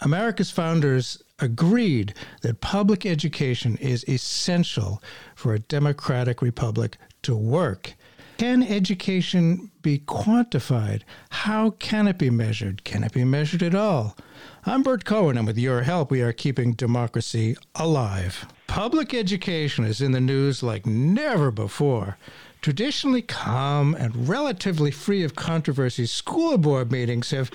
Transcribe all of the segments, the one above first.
America's founders agreed that public education is essential for a democratic republic to work. Can education be quantified? How can it be measured? Can it be measured at all? I'm Bert Cohen, and with your help, we are keeping democracy alive. Public education is in the news like never before. Traditionally calm and relatively free of controversy, school board meetings have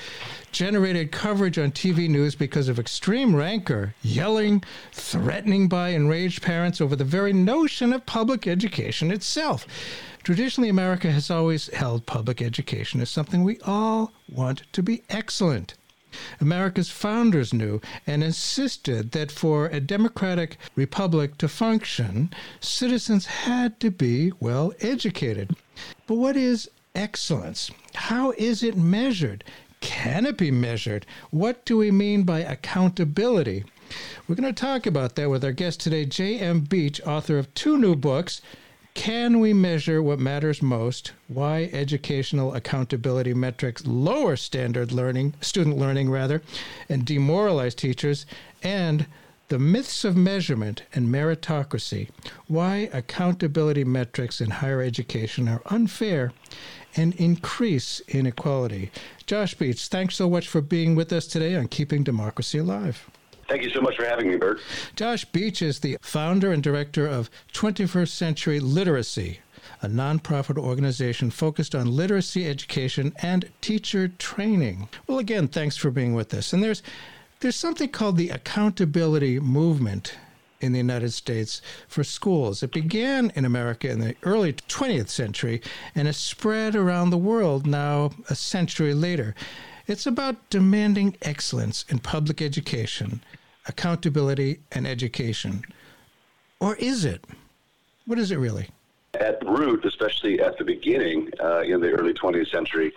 generated coverage on TV news because of extreme rancor, yelling, threatening by enraged parents over the very notion of public education itself. Traditionally, America has always held public education as something we all want to be excellent. America's founders knew and insisted that for a democratic republic to function, citizens had to be well educated. But what is excellence? How is it measured? Can it be measured? What do we mean by accountability? We're going to talk about that with our guest today, J.M. Beach, author of two new books can we measure what matters most? Why educational accountability metrics lower standard learning, student learning rather, and demoralize teachers? And the myths of measurement and meritocracy. Why accountability metrics in higher education are unfair and increase inequality. Josh Beach, thanks so much for being with us today on Keeping Democracy Alive. Thank you so much for having me, Bert. Josh Beach is the founder and director of 21st Century Literacy, a nonprofit organization focused on literacy education and teacher training. Well, again, thanks for being with us. And there's there's something called the accountability movement in the United States for schools. It began in America in the early 20th century and has spread around the world now a century later. It's about demanding excellence in public education, accountability, and education. Or is it? What is it really? At root, especially at the beginning uh, in the early 20th century,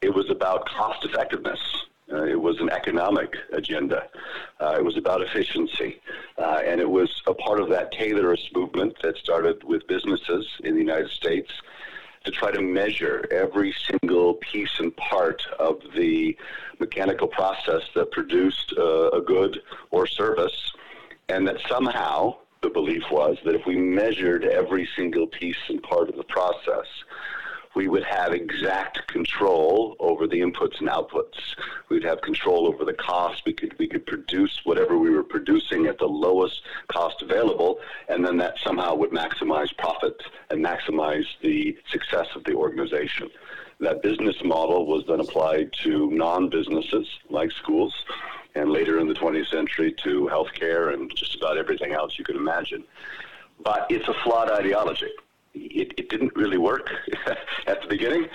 it was about cost effectiveness. Uh, it was an economic agenda. Uh, it was about efficiency. Uh, and it was a part of that Taylorist movement that started with businesses in the United States to try to measure every single piece and part of the mechanical process that produced uh, a good or service, and that somehow the belief was that if we measured every single piece and part of the process, we would have exact control over the inputs and outputs. We'd have control over the cost. We could we could produce whatever we were producing at the lowest cost available, and then that somehow would maximize profit and maximize the success of the organization. That business model was then applied to non-businesses like schools, and later in the 20th century to healthcare and just about everything else you could imagine. But it's a flawed ideology it, it didn't really work at the beginning.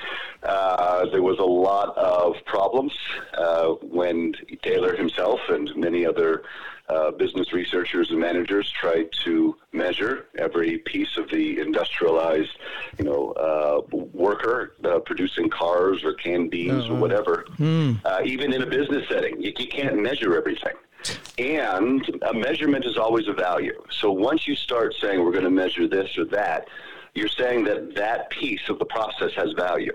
Uh, there was a lot of problems uh, when Taylor himself and many other uh, business researchers and managers tried to measure every piece of the industrialized, you know, uh, worker uh, producing cars or canned beans or uh-huh. whatever. Mm. even in a business setting, you, you can't measure everything. And a measurement is always a value. So once you start saying we're going to measure this or that, you're saying that that piece of the process has value.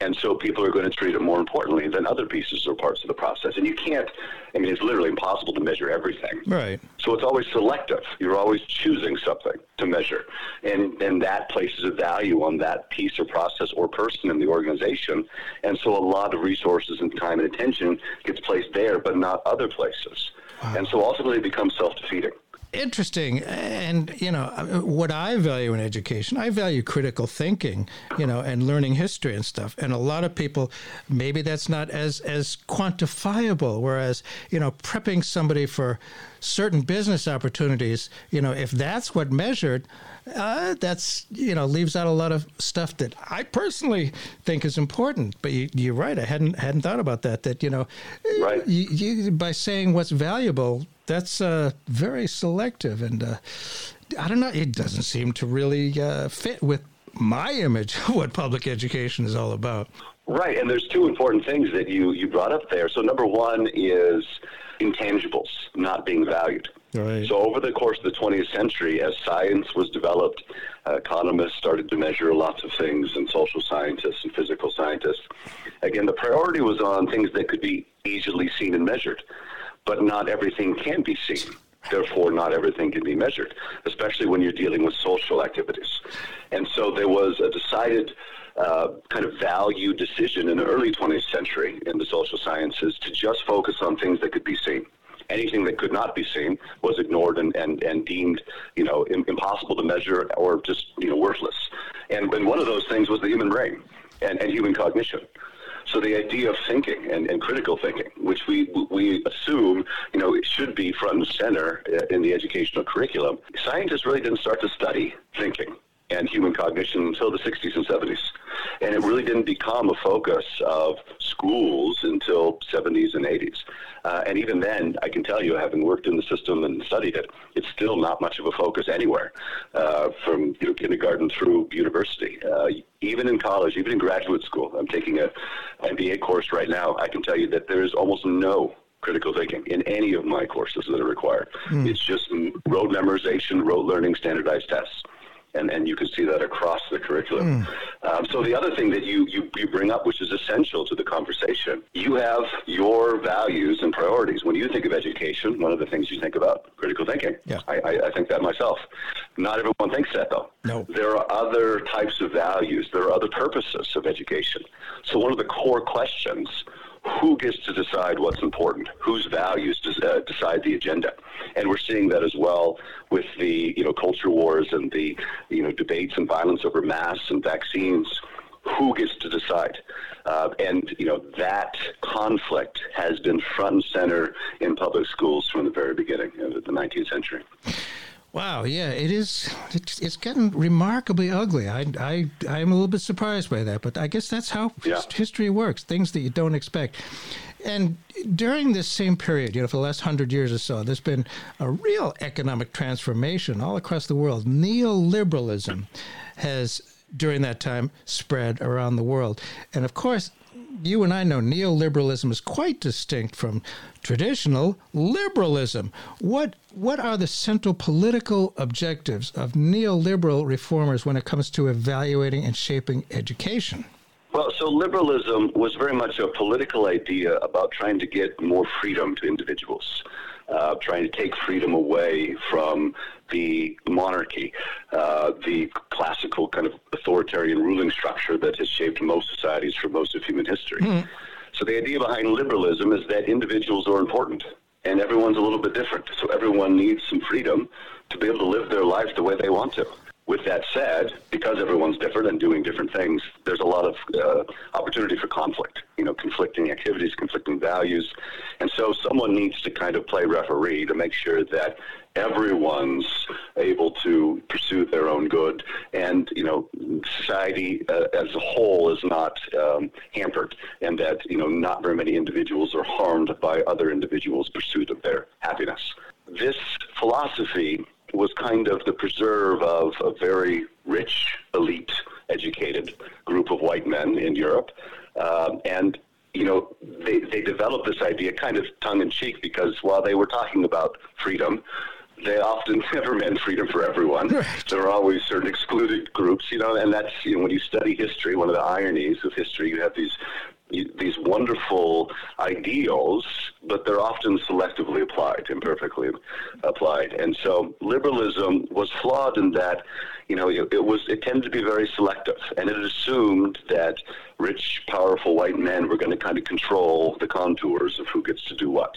And so people are going to treat it more importantly than other pieces or parts of the process. And you can't, I mean, it's literally impossible to measure everything. Right. So it's always selective. You're always choosing something to measure. And, and that places a value on that piece or process or person in the organization. And so a lot of resources and time and attention gets placed there, but not other places. Wow. And so ultimately it becomes self defeating interesting and you know what i value in education i value critical thinking you know and learning history and stuff and a lot of people maybe that's not as as quantifiable whereas you know prepping somebody for certain business opportunities you know if that's what measured uh, that's you know leaves out a lot of stuff that I personally think is important. But you, are right; I hadn't hadn't thought about that. That you know, right. you, you, by saying what's valuable, that's uh, very selective, and uh, I don't know. It doesn't seem to really uh, fit with my image of what public education is all about. Right, and there's two important things that you you brought up there. So number one is intangibles not being valued. Right. So over the course of the 20th century, as science was developed, uh, economists started to measure lots of things, and social scientists and physical scientists. Again, the priority was on things that could be easily seen and measured. But not everything can be seen. Therefore, not everything can be measured, especially when you're dealing with social activities. And so there was a decided uh, kind of value decision in the early 20th century in the social sciences to just focus on things that could be seen. Anything that could not be seen was ignored and, and, and deemed, you know, impossible to measure or just, you know, worthless. And, and one of those things was the human brain and, and human cognition. So the idea of thinking and, and critical thinking, which we we assume you know should be front and center uh, in the educational curriculum, scientists really didn't start to study thinking and human cognition until the 60s and 70s. And it really didn't become a focus of schools until 70s and 80s. Uh, and even then, I can tell you, having worked in the system and studied it, it's still not much of a focus anywhere, uh, from you know, kindergarten through university. Uh, even in college, even in graduate school, I'm taking a MBA course right now. I can tell you that there is almost no critical thinking in any of my courses that are required. Mm. It's just rote memorization, rote learning, standardized tests and, and you can see that across the curriculum. Mm. Um, so the other thing that you, you, you bring up, which is essential to the conversation, you have your values and priorities. When you think of education, one of the things you think about critical thinking. Yeah. I, I, I think that myself. Not everyone thinks that though. No. There are other types of values. There are other purposes of education. So one of the core questions who gets to decide what's important, whose values uh, decide the agenda, and we're seeing that as well with the you know culture wars and the you know debates and violence over masks and vaccines. Who gets to decide? Uh, and you know that conflict has been front and center in public schools from the very beginning of the 19th century. Wow, yeah, it is. It's, it's getting remarkably ugly. I, I, I'm a little bit surprised by that, but I guess that's how yeah. history works. Things that you don't expect. And during this same period, you know, for the last hundred years or so, there's been a real economic transformation all across the world. Neoliberalism has, during that time, spread around the world, and of course, you and I know neoliberalism is quite distinct from traditional liberalism. What what are the central political objectives of neoliberal reformers when it comes to evaluating and shaping education? Well, so liberalism was very much a political idea about trying to get more freedom to individuals uh, trying to take freedom away from the monarchy, uh, the classical kind of authoritarian ruling structure that has shaped most societies for most of human history. Mm. So the idea behind liberalism is that individuals are important and everyone's a little bit different. So everyone needs some freedom to be able to live their life the way they want to. With that said, because everyone's different and doing different things, there's a lot of uh, opportunity for conflict. You know, conflicting activities, conflicting values, and so someone needs to kind of play referee to make sure that everyone's able to pursue their own good, and you know, society uh, as a whole is not um, hampered, and that you know, not very many individuals are harmed by other individuals' pursuit of their happiness. This philosophy was kind of the preserve of a very rich, elite, educated group of white men in Europe. Um, and, you know, they, they developed this idea kind of tongue in cheek because while they were talking about freedom, they often never meant freedom for everyone. Right. There are always certain excluded groups, you know, and that's, you know, when you study history, one of the ironies of history, you have these these wonderful ideals, but they're often selectively applied, imperfectly applied. And so liberalism was flawed in that, you know, it, it, was it tended to be very selective, and it assumed that rich, powerful white men were going to kind of control the contours of who gets to do what,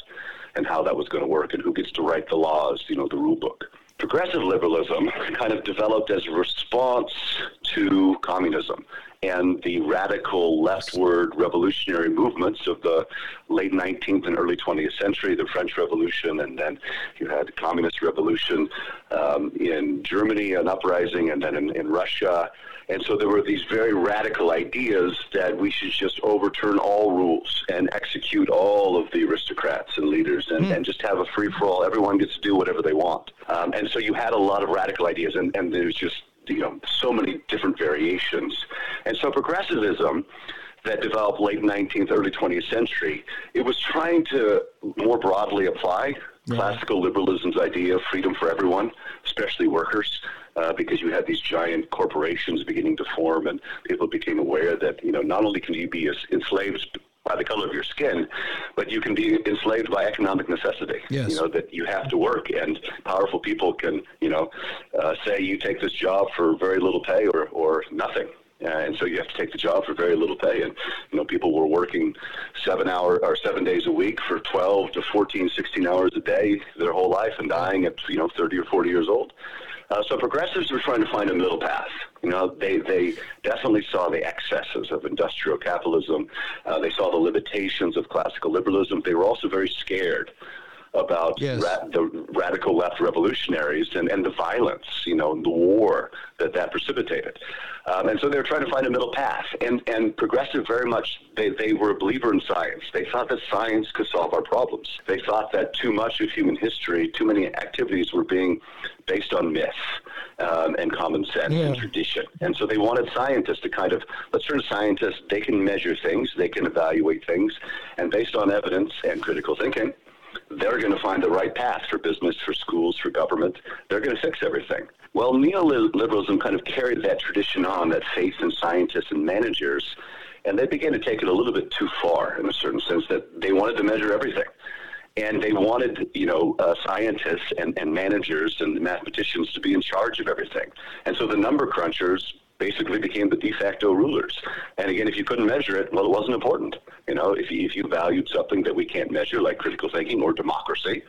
and how that was going to work, and who gets to write the laws, you know, the rule book. Progressive liberalism kind of developed as a response to communism and the radical leftward revolutionary movements of the late 19th and early 20th century, the French Revolution, and then you had the Communist Revolution um, in Germany, an uprising, and then in, in Russia. And so there were these very radical ideas that we should just overturn all rules and execute all of the aristocrats and leaders and, mm. and just have a free for all. Everyone gets to do whatever they want. Um, and so you had a lot of radical ideas, and, and there's just you know so many different variations. And so progressivism that developed late 19th, early 20th century, it was trying to more broadly apply yeah. classical liberalism's idea of freedom for everyone, especially workers. Uh, because you had these giant corporations beginning to form, and people became aware that you know not only can you be enslaved by the color of your skin, but you can be enslaved by economic necessity. Yes. You know that you have to work, and powerful people can, you know, uh, say you take this job for very little pay or or nothing. Uh, and so you have to take the job for very little pay. And, you know, people were working seven hour or seven days a week for 12 to 14, 16 hours a day their whole life and dying at, you know, 30 or 40 years old. Uh, so progressives were trying to find a middle path. You know, they, they definitely saw the excesses of industrial capitalism. Uh, they saw the limitations of classical liberalism. They were also very scared about yes. ra- the radical left revolutionaries and, and the violence, you know, the war that that precipitated. Um, and so they were trying to find a middle path. And, and progressive very much, they, they were a believer in science. They thought that science could solve our problems. They thought that too much of human history, too many activities were being based on myth um, and common sense yeah. and tradition. And so they wanted scientists to kind of, let's turn to scientists, they can measure things, they can evaluate things, and based on evidence and critical thinking, they're going to find the right path for business, for schools, for government. They're going to fix everything. Well, neoliberalism kind of carried that tradition on, that faith in scientists and managers, and they began to take it a little bit too far in a certain sense that they wanted to measure everything. And they wanted, you know, uh, scientists and, and managers and mathematicians to be in charge of everything. And so the number crunchers basically became the de facto rulers. And again, if you couldn't measure it, well, it wasn't important. You know, if you, if you valued something that we can't measure, like critical thinking or democracy,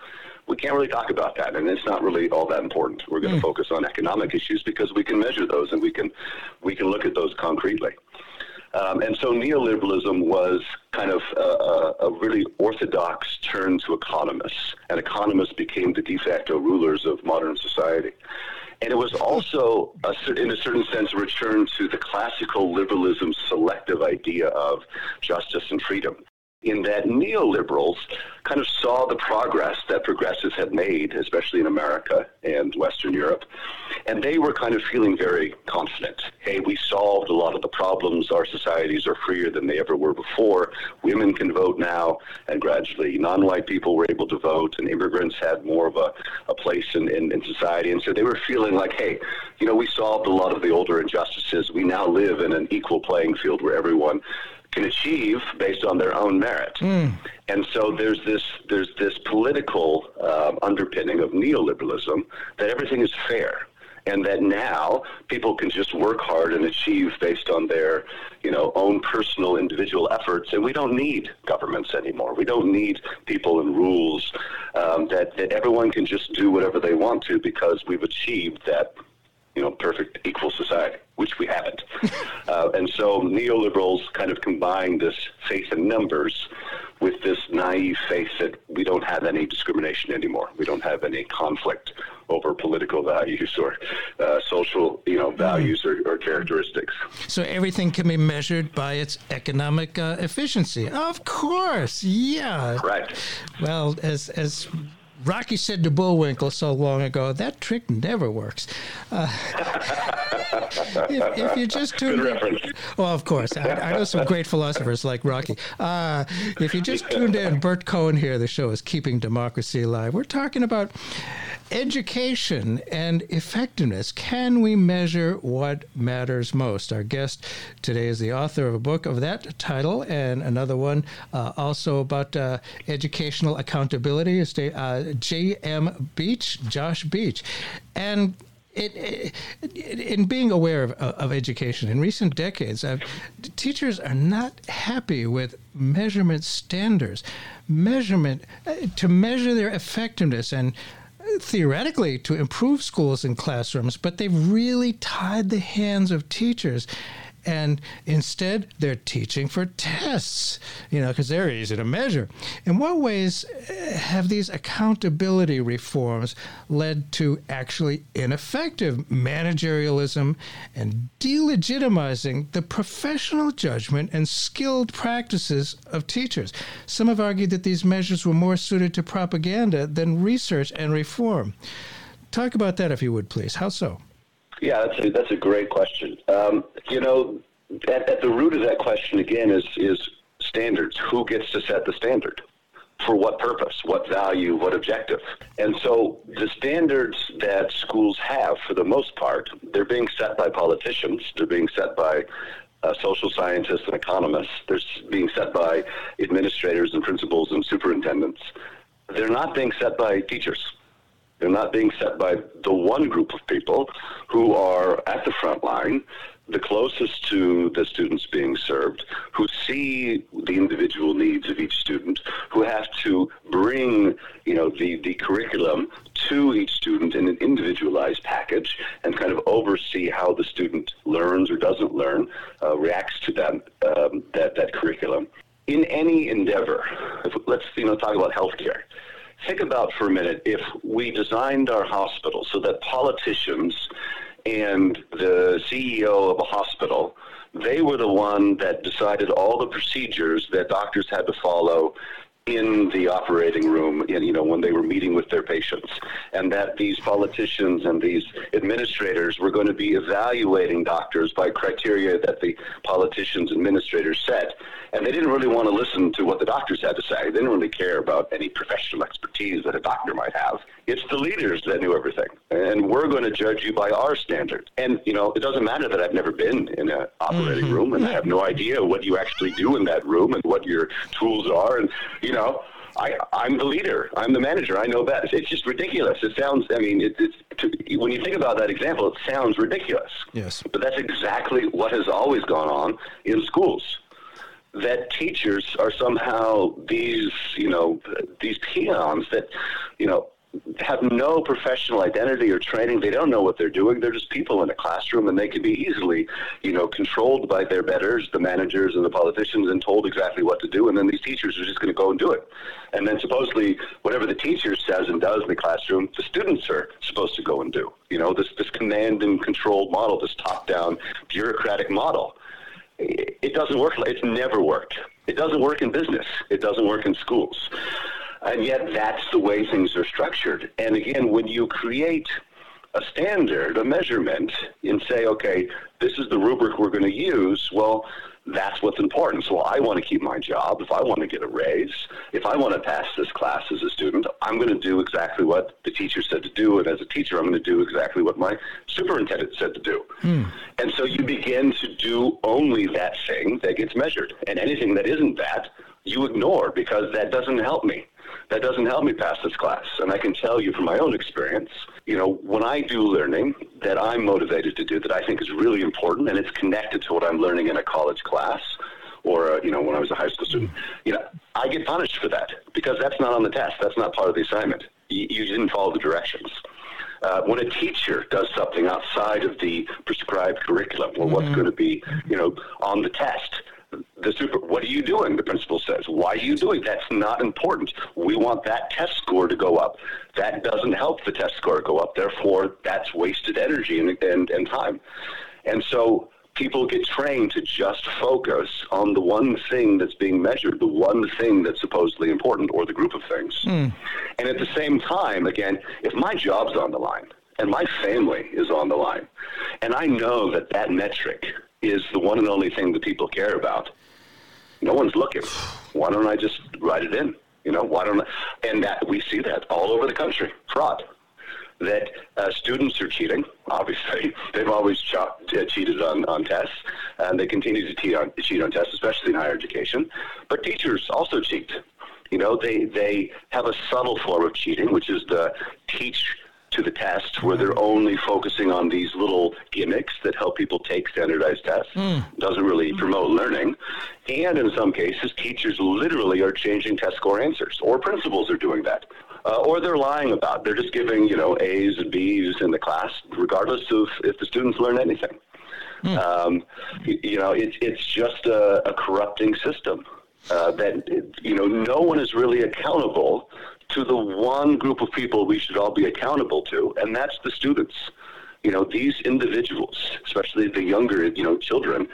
we can't really talk about that, and it's not really all that important. We're going to mm. focus on economic issues because we can measure those and we can we can look at those concretely. Um, and so neoliberalism was kind of a, a, really orthodox turn to economists, and economists became the de facto rulers of modern society. And it was also, a, in a certain sense, a return to the classical liberalism selective idea of justice and freedom in that neoliberals kind of saw the progress that progressives had made, especially in America and Western Europe, and they were kind of feeling very confident. Hey, we solved a lot of the problems. Our societies are freer than they ever were before. Women can vote now, and gradually non-white people were able to vote, and immigrants had more of a, a place in, in, in society. And so they were feeling like, hey, you know, we solved a lot of the older injustices. We now live in an equal playing field where everyone can achieve based on their own merit. Mm. And so there's this there's this political uh, underpinning of neoliberalism that everything is fair, and that now people can just work hard and achieve based on their you know own personal individual efforts, and we don't need governments anymore. We don't need people and rules. Um, that that everyone can just do whatever they want to because we've achieved that you know, perfect equal society, which we haven't. uh, and so neoliberals kind of combine this faith in numbers with this naive faith that we don't have any discrimination anymore. We don't have any conflict over political values or uh, social, you know, values or, or, characteristics. So everything can be measured by its economic uh, efficiency. Of course, yeah. Right. Well, as as Rocky said to Bullwinkle so long ago, that trick never works. Uh, if, if, you just tune in, well, of course, I, I, know some great philosophers like Rocky. Uh, if you just tuned in, Bert Cohen here, the show is Keeping Democracy Alive. We're talking about education and effectiveness. Can we measure what matters most? Our guest today is the author of a book of that title and another one uh, also about uh, educational accountability. Uh, J.M. Beach, Josh Beach. And it, it, in being aware of, of, education in recent decades, uh, teachers are not happy with measurement standards. Measurement uh, to measure their effectiveness and theoretically to improve schools and classrooms, but they've really tied the hands of teachers and instead they're teaching for tests, you know, because they're easy to measure. In what ways eh, have these accountability reforms led to actually ineffective managerialism and delegitimizing the professional judgment and skilled practices of teachers? Some have argued that these measures were more suited to propaganda than research and reform. Talk about that, if you would, please. How so? Yeah, that's a, that's a great question. Um, you know, at, at the root of that question again is is standards. Who gets to set the standard? For what purpose? What value? What objective? And so the standards that schools have, for the most part, they're being set by politicians. They're being set by uh, social scientists and economists. They're being set by administrators and principals and superintendents. They're not being set by teachers. They're not being set by the one group of people who are at the front line, the closest to the students being served, who see the individual needs of each student, who have to bring, you know, the, the curriculum to each student in an individualized package and kind of oversee how the student learns or doesn't learn, uh, reacts to that, um, that, that curriculum. In any endeavor, if, let's, you know, talk about healthcare think about for a minute if we designed our hospital so that politicians and the CEO of a hospital, they were the one that decided all the procedures that doctors had to follow in the operating room, in, you know, when they were meeting with their patients, and that these politicians and these administrators were going to be evaluating doctors by criteria that the politicians and administrators set, and they didn't really want to listen to what the doctors had to say. They didn't really care about any professional expertise that a doctor might have. It's the leaders that knew everything, and we're going to judge you by our standards. And you know, it doesn't matter that I've never been in an operating mm-hmm. room, and I have no idea what you actually do in that room and what your tools are, and you know. I, I'm the leader. I'm the manager. I know best. It's just ridiculous. It sounds. I mean, it, it's to, when you think about that example, it sounds ridiculous. Yes. But that's exactly what has always gone on in schools that teachers are somehow these, you know, these peons that, you know, have no professional identity or training. They don't know what they're doing. They're just people in a classroom, and they can be easily, you know, controlled by their betters, the managers and the politicians, and told exactly what to do. And then these teachers are just going to go and do it. And then supposedly, whatever the teacher says and does in the classroom, the students are supposed to go and do. You know, this this command and controlled model, this top-down bureaucratic model it doesn't work. It's never worked. It doesn't work in business. It doesn't work in schools. And yet, that's the way things are structured. And again, when you create a standard, a measurement, and say, okay, this is the rubric we're going to use, well, that's what's important. So I want to keep my job. If I want to get a raise, if I want to pass this class as a student, I'm going to do exactly what the teacher said to do. And as a teacher, I'm going to do exactly what my superintendent said to do. Hmm. And so you begin to do only that thing that gets measured. And anything that isn't that, you ignore because that doesn't help me that doesn't help me pass this class. And I can tell you from my own experience, you know, when I do learning that I'm motivated to do that I think is really important and it's connected to what I'm learning in a college class or, uh, you know, when I was a high school student, you know, I get punished for that because that's not on the test. That's not part of the assignment. You, you didn't follow the directions. Uh, when a teacher does something outside of the prescribed curriculum or mm-hmm. what's going to be, you know, on the test, the super, what are you doing? The principal says, why are you doing? That's not important. We want that test score to go up. That doesn't help the test score go up. Therefore, that's wasted energy and, and, and time. And so people get trained to just focus on the one thing that's being measured, the one thing that's supposedly important, or the group of things. Mm. And at the same time, again, if my job's on the line and my family is on the line, and I know that that metric is the one and only thing that people care about. No one's looking. Why don't I just write it in? You know, why don't I? And that we see that all over the country, fraud. That uh, students are cheating. Obviously, they've always ch- uh, cheated on, on tests, and they continue to cheat on, cheat on tests, especially in higher education. But teachers also cheat. You know, they they have a subtle form of cheating, which is the teach to the test where they're only focusing on these little gimmicks that help people take standardized tests. Mm. Doesn't really promote learning. And in some cases, teachers literally are changing test score answers, or principals are doing that. Uh, or they're lying about. They're just giving, you know, A's and B's in the class, regardless of if the students learn anything. Mm. Um, you, you, know, it, it's just a, a corrupting system. Uh, that you know no one is really accountable to the one group of people we should all be accountable to, and that's the students. You know, these individuals, especially the younger, you know, children,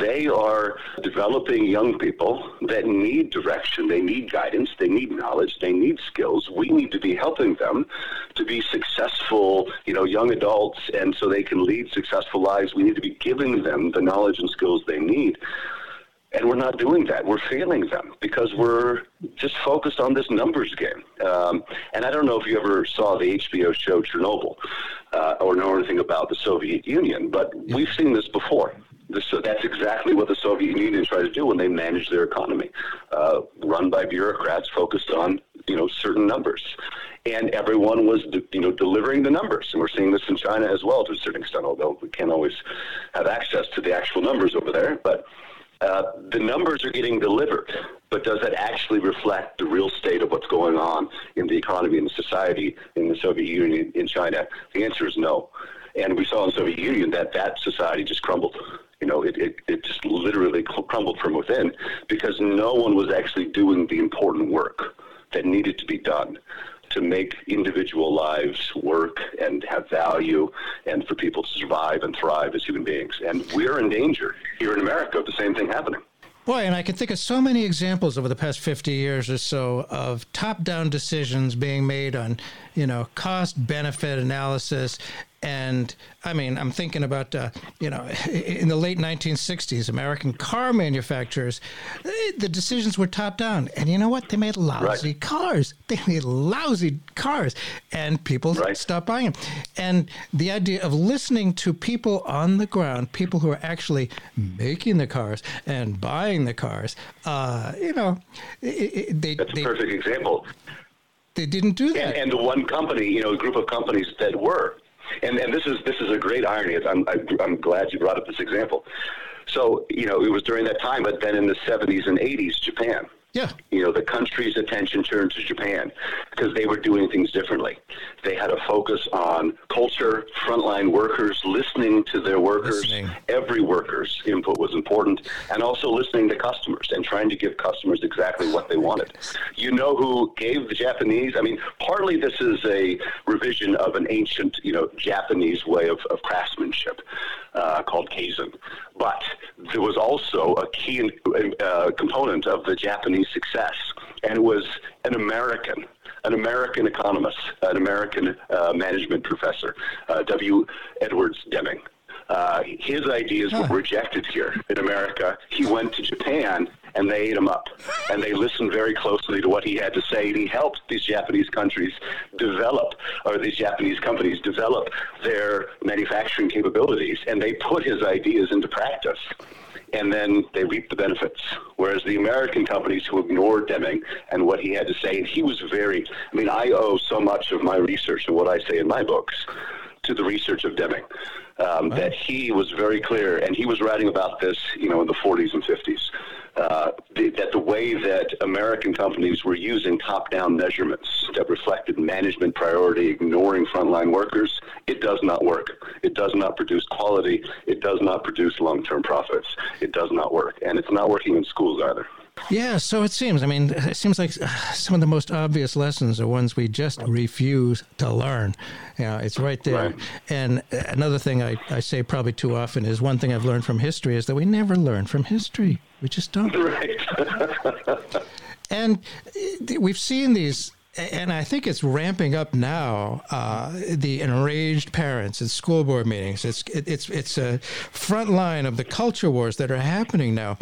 they are developing young people that need direction, they need guidance, they need knowledge, they need skills. We need to be helping them to be successful, you know, young adults, and so they can lead successful lives. We need to be giving them the knowledge and skills they need. And we're not doing that. We're failing them because we're just focused on this numbers game. Um, and I don't know if you ever saw the HBO show Chernobyl uh, or know anything about the Soviet Union, but we've seen this before. So that's exactly what the Soviet Union tried to do when they managed their economy, uh, run by bureaucrats focused on you know certain numbers, and everyone was you know delivering the numbers, and we're seeing this in China as well to a certain extent, although we can't always have access to the actual numbers over there, but. Uh, the numbers are getting delivered, but does that actually reflect the real state of what's going on in the economy and society in the Soviet Union in China? The answer is no. And we saw in the Soviet Union that that society just crumbled. You know, it, it, it just literally crumbled from within because no one was actually doing the important work that needed to be done to make individual lives work and have value and for people to survive and thrive as human beings. And we're in danger here in America of the same thing happening. Boy, and I can think of so many examples over the past 50 years or so of top down decisions being made on, you know, cost benefit analysis and I mean, I'm thinking about, uh, you know, in the late 1960s, American car manufacturers, the decisions were top down. And you know what? They made lousy right. cars. They made lousy cars. And people right. stopped buying them. And the idea of listening to people on the ground, people who are actually making the cars and buying the cars, uh, you know, it, they. That's a they, perfect example. They didn't do that. And, and the one company, you know, a group of companies that were and and this is this is a great irony. I'm I'm glad you brought up this example. So you know it was during that time, but then in the 70s and 80s, Japan yeah. You know, the country's attention turned to Japan because they were doing things differently. They had a focus on culture, frontline workers, listening to their workers. Listening. Every worker's input was important, and also listening to customers and trying to give customers exactly what they wanted. You know who gave the Japanese? I mean, partly this is a revision of an ancient, you know, Japanese way of, of craftsmanship uh, called Kaizen. But there was also a key uh, component of the Japanese success, and it was an American, an American economist, an American uh, management professor, uh, W. Edwards Deming. Uh, his ideas huh. were rejected here in America. He went to Japan and they ate him up. And they listened very closely to what he had to say. And he helped these Japanese countries develop, or these Japanese companies develop their manufacturing capabilities. And they put his ideas into practice. And then they reaped the benefits. Whereas the American companies who ignored Deming and what he had to say, and he was very, I mean, I owe so much of my research and what I say in my books to the research of Deming. Um, that he was very clear, and he was writing about this, you know, in the 40s and 50s uh, the, that the way that American companies were using top-down measurements that reflected management priority, ignoring frontline workers, it does not work. It does not produce quality. It does not produce long-term profits. It does not work, and it's not working in schools either. Yeah, so it seems. I mean, it seems like some of the most obvious lessons are ones we just refuse to learn. You know, it's right there. Right. And another thing I, I say probably too often is one thing I've learned from history is that we never learn from history. We just don't. Right. and uh, we've seen these and I think it's ramping up now. Uh, the enraged parents at school board meetings. It's it, it's it's a front line of the culture wars that are happening now.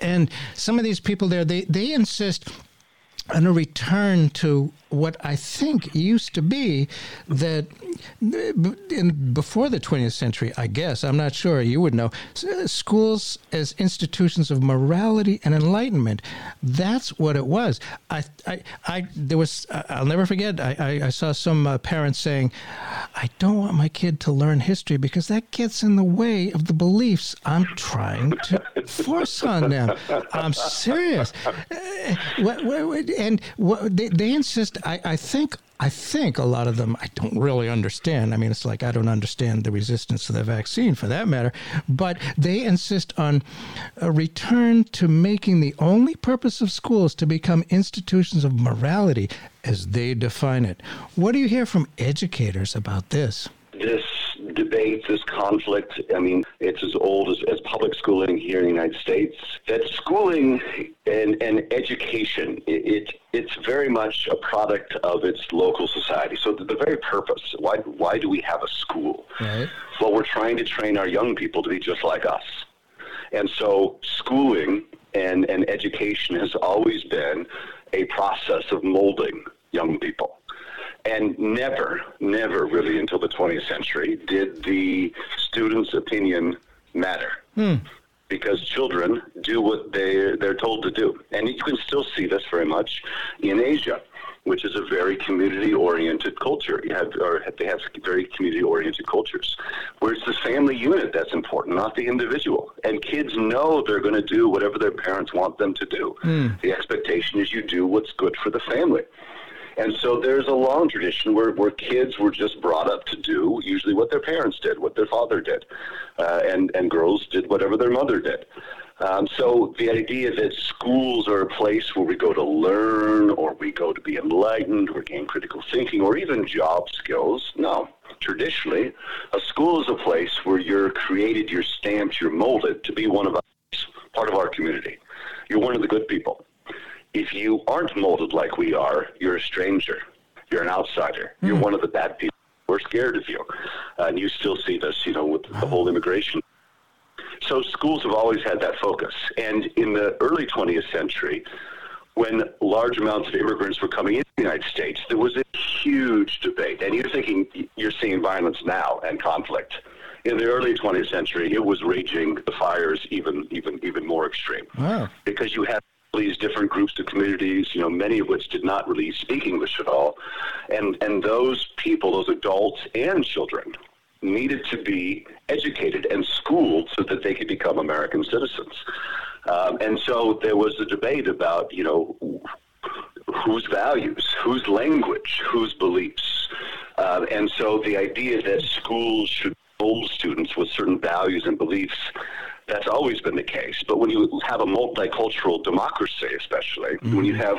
And some of these people there, they, they insist on a return to what I think used to be that in, before the 20th century, I guess, I'm not sure, you would know, schools as institutions of morality and enlightenment. That's what it was. I, I, I there was, I'll never forget, I, I, I saw some uh, parents saying, I don't want my kid to learn history because that gets in the way of the beliefs I'm trying to force on them. I'm serious. Uh, and they, they insist I, I think I think a lot of them I don't really understand. I mean, it's like I don't understand the resistance to the vaccine for that matter, but they insist on a return to making the only purpose of schools to become institutions of morality as they define it. What do you hear from educators about this? Debate, this conflict, I mean, it's as old as, as public schooling here in the United States. That schooling and, and education, it, it, it's very much a product of its local society. So the, the very purpose, why, why do we have a school? Right. Well, we're trying to train our young people to be just like us. And so schooling and, and education has always been a process of molding young people. And never, never really until the 20th century did the student's opinion matter. Hmm. Because children do what they they're told to do, and you can still see this very much in Asia which is a very community-oriented culture. You have, or they have very community-oriented cultures, where it's the family unit that's important, not the individual. And kids know they're going to do whatever their parents want them to do. Mm. The expectation is you do what's good for the family. And so there's a long tradition where, where kids were just brought up to do usually what their parents did, what their father did, uh, and, and girls did whatever their mother did. Um, so the idea that schools are a place where we go to learn or we go to be enlightened or gain critical thinking or even job skills, no. Traditionally, a school is a place where you're created, you're stamped, you're molded to be one of us, part of our community. You're one of the good people. If you aren't molded like we are, you're a stranger. You're an outsider. Mm. You're hmm. one of the bad people. We're scared of you. Uh, and you still see this, you know, with the whole immigration so schools have always had that focus. And in the early 20th century, when large amounts of immigrants were coming into the United States, there was a huge debate. And you're thinking you're seeing violence now and conflict. In the early 20th century, it was raging the fires even even even more extreme. Wow. Because you had these different groups of communities, you know, many of which did not really speak English at all. And and those people, those adults and children needed to be educated and schooled so that they could become American citizens. Um, and so there was a debate about, you know, whose values, whose language, whose beliefs. Uh, and so the idea that schools should mold students with certain values and beliefs that's always been the case. But when you have a multicultural democracy, especially, mm-hmm. when you have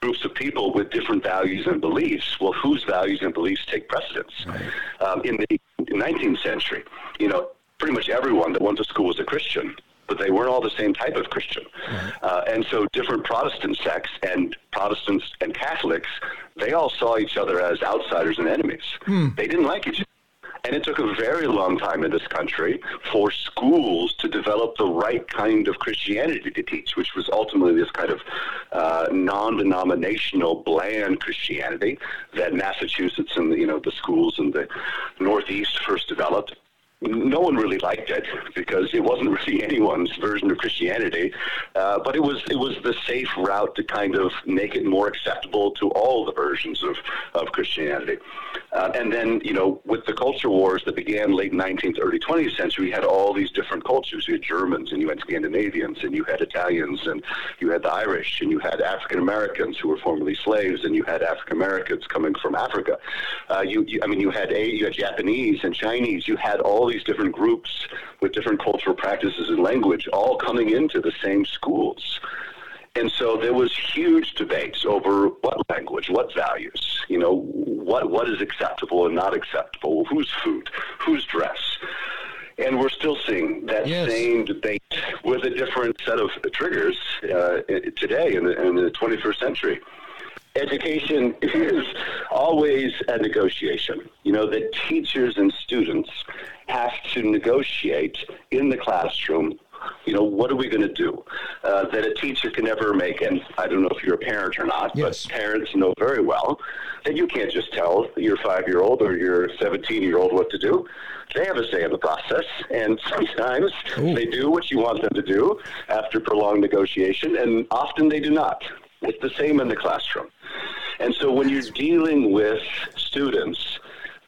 groups of people with different values and beliefs, well, whose values and beliefs take precedence? Right. Um, in the 19th century, you know, pretty much everyone that went to school was a Christian, but they weren't all the same type of Christian. Right. Uh, and so different Protestant sects and Protestants and Catholics, they all saw each other as outsiders and enemies. Hmm. They didn't like each other. And it took a very long time in this country for schools to develop the right kind of Christianity to teach, which was ultimately this kind of uh, non-denominational, bland Christianity that Massachusetts and you know the schools in the Northeast first developed no one really liked it because it wasn't really anyone's version of Christianity, uh, but it was it was the safe route to kind of make it more acceptable to all the versions of of Christianity. Uh, and then you know with the culture wars that began late 19th, early 20th century, you had all these different cultures. You had Germans and you had Scandinavians and you had Italians and you had the Irish and you had African Americans who were formerly slaves and you had African Americans coming from Africa. Uh, you, you, I mean you had a you had Japanese and Chinese. You had all these different groups with different cultural practices and language all coming into the same schools. And so there was huge debates over what language, what values, you know, what what is acceptable and not acceptable, whose food, whose dress. And we're still seeing that yes. same debate with a different set of triggers uh, today in the, in the 21st century education is always a negotiation. You know, that teachers and students have to negotiate in the classroom you know, what are we going to do? Uh, that a teacher can never make, and I don't know if you're a parent or not, yes. but parents know very well that you can't just tell your five year old or your 17 year old what to do. They have a say in the process, and sometimes Ooh. they do what you want them to do after prolonged negotiation, and often they do not. It's the same in the classroom. And so when you're dealing with students,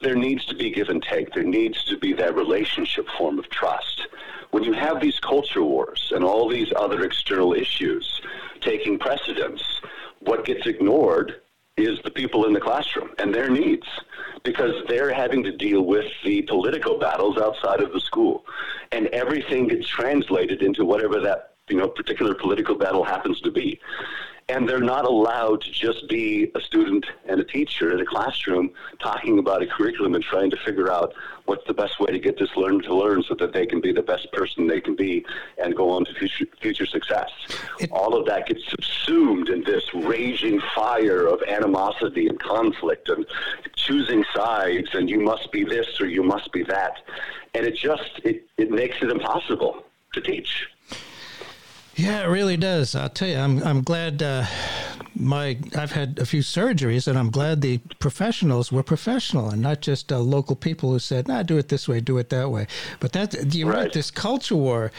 there needs to be give and take. There needs to be that relationship form of trust. When you have these culture wars and all these other external issues taking precedence, what gets ignored is the people in the classroom and their needs because they're having to deal with the political battles outside of the school and everything gets translated into whatever that you know particular political battle happens to be and they're not allowed to just be a student and a teacher in a classroom talking about a curriculum and trying to figure out what's the best way to get this learner to learn so that they can be the best person they can be and go on to future, future success. It, All of that gets subsumed in this raging fire of animosity and conflict and choosing sides and you must be this or you must be that. And it just, it, it makes it impossible to teach. Yeah, it really does. I'll tell you, I'm I'm glad uh, my I've had a few surgeries, and I'm glad the professionals were professional and not just uh, local people who said, "Nah, do it this way, do it that way." But that you're right. right this culture war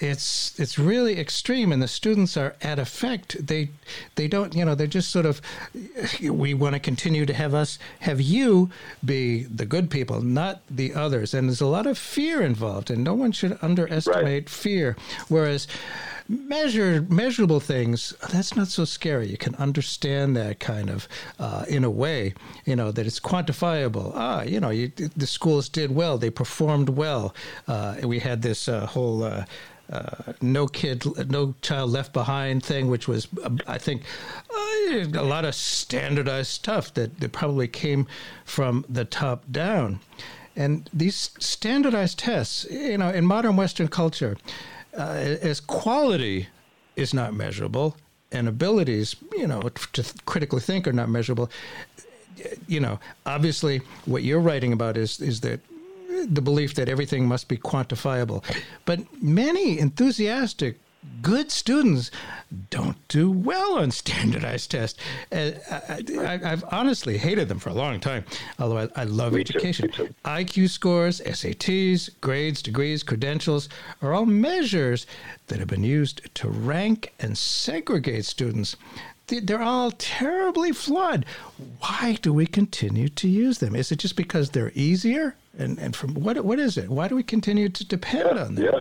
it's it's really extreme and the students are at effect they they don't you know they're just sort of we want to continue to have us have you be the good people not the others and there's a lot of fear involved and no one should underestimate right. fear whereas measured measurable things that's not so scary. You can understand that kind of uh, in a way you know that it's quantifiable. Ah you know you, the schools did well. They performed well. Uh, we had this uh, whole uh, uh, no kid, no child left behind thing, which was, uh, I think, uh, a lot of standardized stuff that, that probably came from the top down. And these standardized tests, you know, in modern Western culture, uh, as quality is not measurable and abilities, you know, to critically think are not measurable, you know, obviously what you're writing about is is that the belief that everything must be quantifiable. But many enthusiastic, good students don't do well on standardized tests. Uh, I, have honestly hated them for a long time, although I, I love me education. Too, too. IQ scores, SATs, grades, degrees, credentials are all measures that have been used to rank and segregate students they're all terribly flawed. Why do we continue to use them? Is it just because they're easier? And and from what what is it? Why do we continue to depend yeah, on them? Yeah.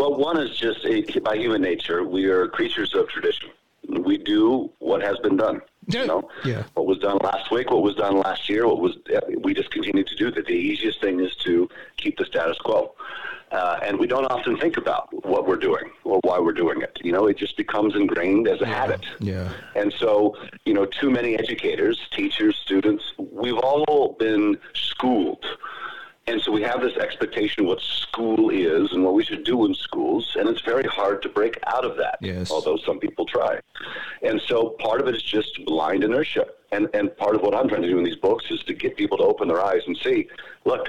Well, one is just a, by human nature, we are creatures of tradition. We do what has been done. Yeah. You know, yeah. what was done last week, what was done last year, what was we just continue to do that. The easiest thing is to keep the status quo. Uh, and we don't often think about what we're doing or why we're doing it. You know, it just becomes ingrained as a yeah, habit. Yeah. And so, you know, too many educators, teachers, students, we've all been schooled. And so we have this expectation of what school is and what we should do in schools, and it's very hard to break out of that. Yes. Although some people try. And so part of it is just blind inertia. And and part of what I'm trying to do in these books is to get people to open their eyes and see, look,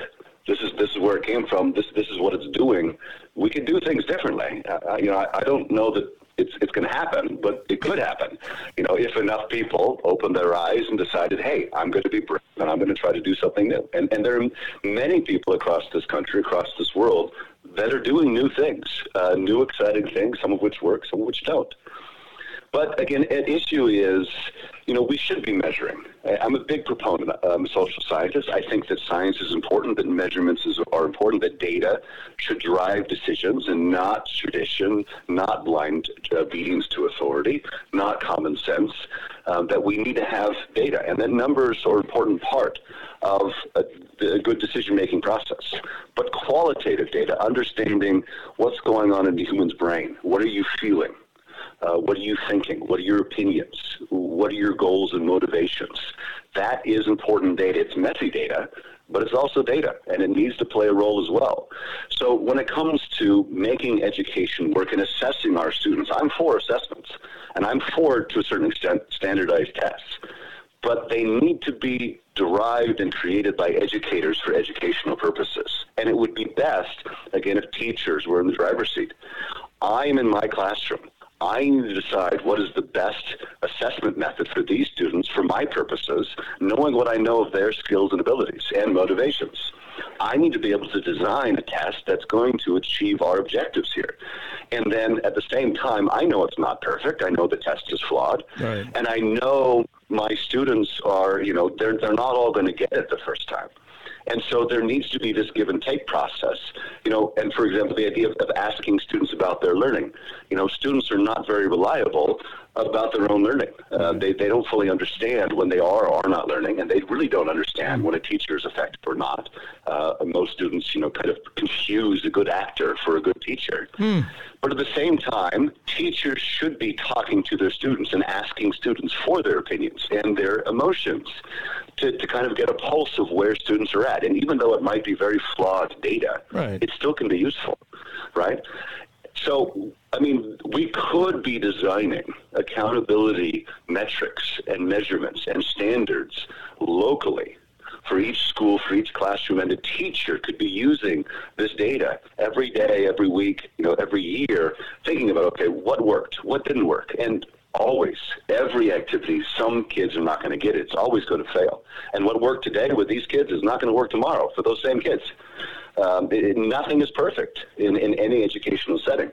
this is this is where it came from. This this is what it's doing. We can do things differently. Uh, you know, I, I don't know that it's it's going to happen, but it could happen. You know, if enough people open their eyes and decided, hey, I'm going to be brave and I'm going to try to do something new. And and there are many people across this country, across this world, that are doing new things, uh, new exciting things. Some of which work, some of which don't. But again, an issue is, you know, we should be measuring. I'm a big proponent. I'm a social scientist. I think that science is important, that measurements is, are important, that data should drive decisions and not tradition, not blind obedience to authority, not common sense. Um, that we need to have data, and that numbers are an important part of a, a good decision making process. But qualitative data, understanding what's going on in the human's brain, what are you feeling? Uh, what are you thinking? What are your opinions? What are your goals and motivations? That is important data. It's messy data, but it's also data, and it needs to play a role as well. So when it comes to making education work and assessing our students, I'm for assessments, and I'm for, to a certain extent, standardized tests. But they need to be derived and created by educators for educational purposes. And it would be best, again, if teachers were in the driver's seat. I'm in my classroom. I need to decide what is the best assessment method for these students for my purposes, knowing what I know of their skills and abilities and motivations. I need to be able to design a test that's going to achieve our objectives here. And then at the same time, I know it's not perfect. I know the test is flawed. Right. And I know my students are, you know, they're, they're not all going to get it the first time. And so there needs to be this give and take process. You know, and for example, the idea of, of asking students about their learning. You know, students are not very reliable about their own learning. Uh, they, they don't fully understand when they are or are not learning, and they really don't understand when a teacher is effective or not. Uh, most students, you know, kind of confuse a good actor for a good teacher. Mm. But at the same time, teachers should be talking to their students and asking students for their opinions and their emotions to, to kind of get a pulse of where students are at. And even though it might be very flawed data, right. it still can be useful, right? So, I mean, we could be designing accountability metrics and measurements and standards locally for each school, for each classroom, and a teacher could be using this data every day, every week, you know, every year, thinking about okay, what worked, what didn't work, and always every activity some kids are not going to get it. It's always going to fail. And what worked today with these kids is not going to work tomorrow for those same kids um, it, nothing is perfect in, in any educational setting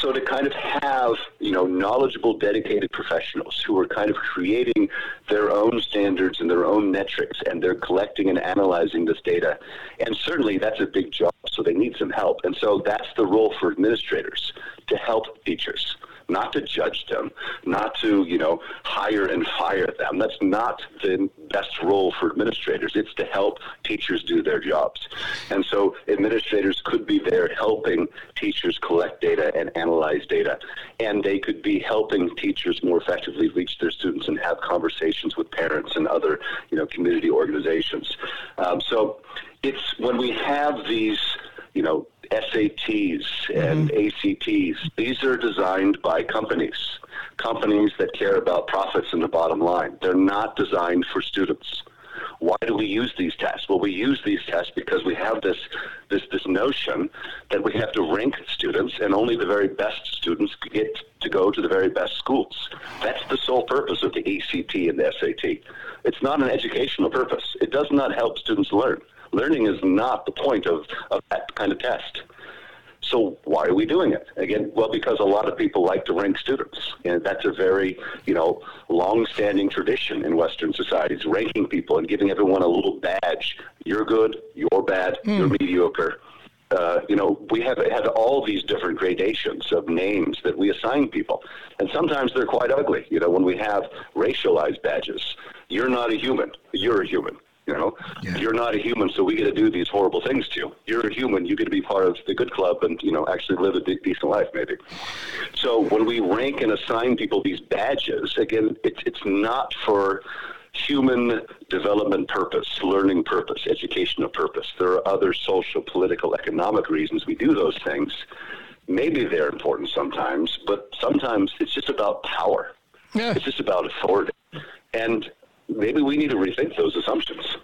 so to kind of have, you know, knowledgeable, dedicated professionals who are kind of creating their own standards and their own metrics, and they're collecting and analyzing this data. And certainly that's a big job, so they need some help. And so that's the role for administrators to help teachers not to judge them, not to, you know, hire and fire them. That's not the best role for administrators. It's to help teachers do their jobs. And so administrators could be there helping teachers collect data and analyze data. And they could be helping teachers more effectively reach their students and have conversations with parents and other, you know, community organizations. Um, so it's when we have these, you know, SATs and mm-hmm. ACTs. These are designed by companies, companies that care about profits and the bottom line. They're not designed for students. Why do we use these tests? Well, we use these tests because we have this, this, this notion that we have to rank students, and only the very best students get to go to the very best schools. That's the sole purpose of the ACT and the SAT. It's not an educational purpose. It does not help students learn. Learning is not the point of, of that kind of test. So why are we doing it? Again, well, because a lot of people like to rank students, and that's a very, you know, long-standing tradition in Western societies, ranking people and giving everyone a little badge. You're good, you're bad, mm. you're mediocre. Uh, you know, we have had all these different gradations of names that we assign people, and sometimes they're quite ugly. You know, when we have racialized badges, you're not a human, you're a human. You know, yeah. you're not a human, so we get to do these horrible things to you. You're a human, you get to be part of the good club and, you know, actually live a decent life, maybe. So when we rank and assign people these badges, again, it's, it's not for human development purpose, learning purpose, educational purpose. There are other social, political, economic reasons we do those things. Maybe they're important sometimes, but sometimes it's just about power. Yeah. It's just about authority. And maybe we need to rethink those assumptions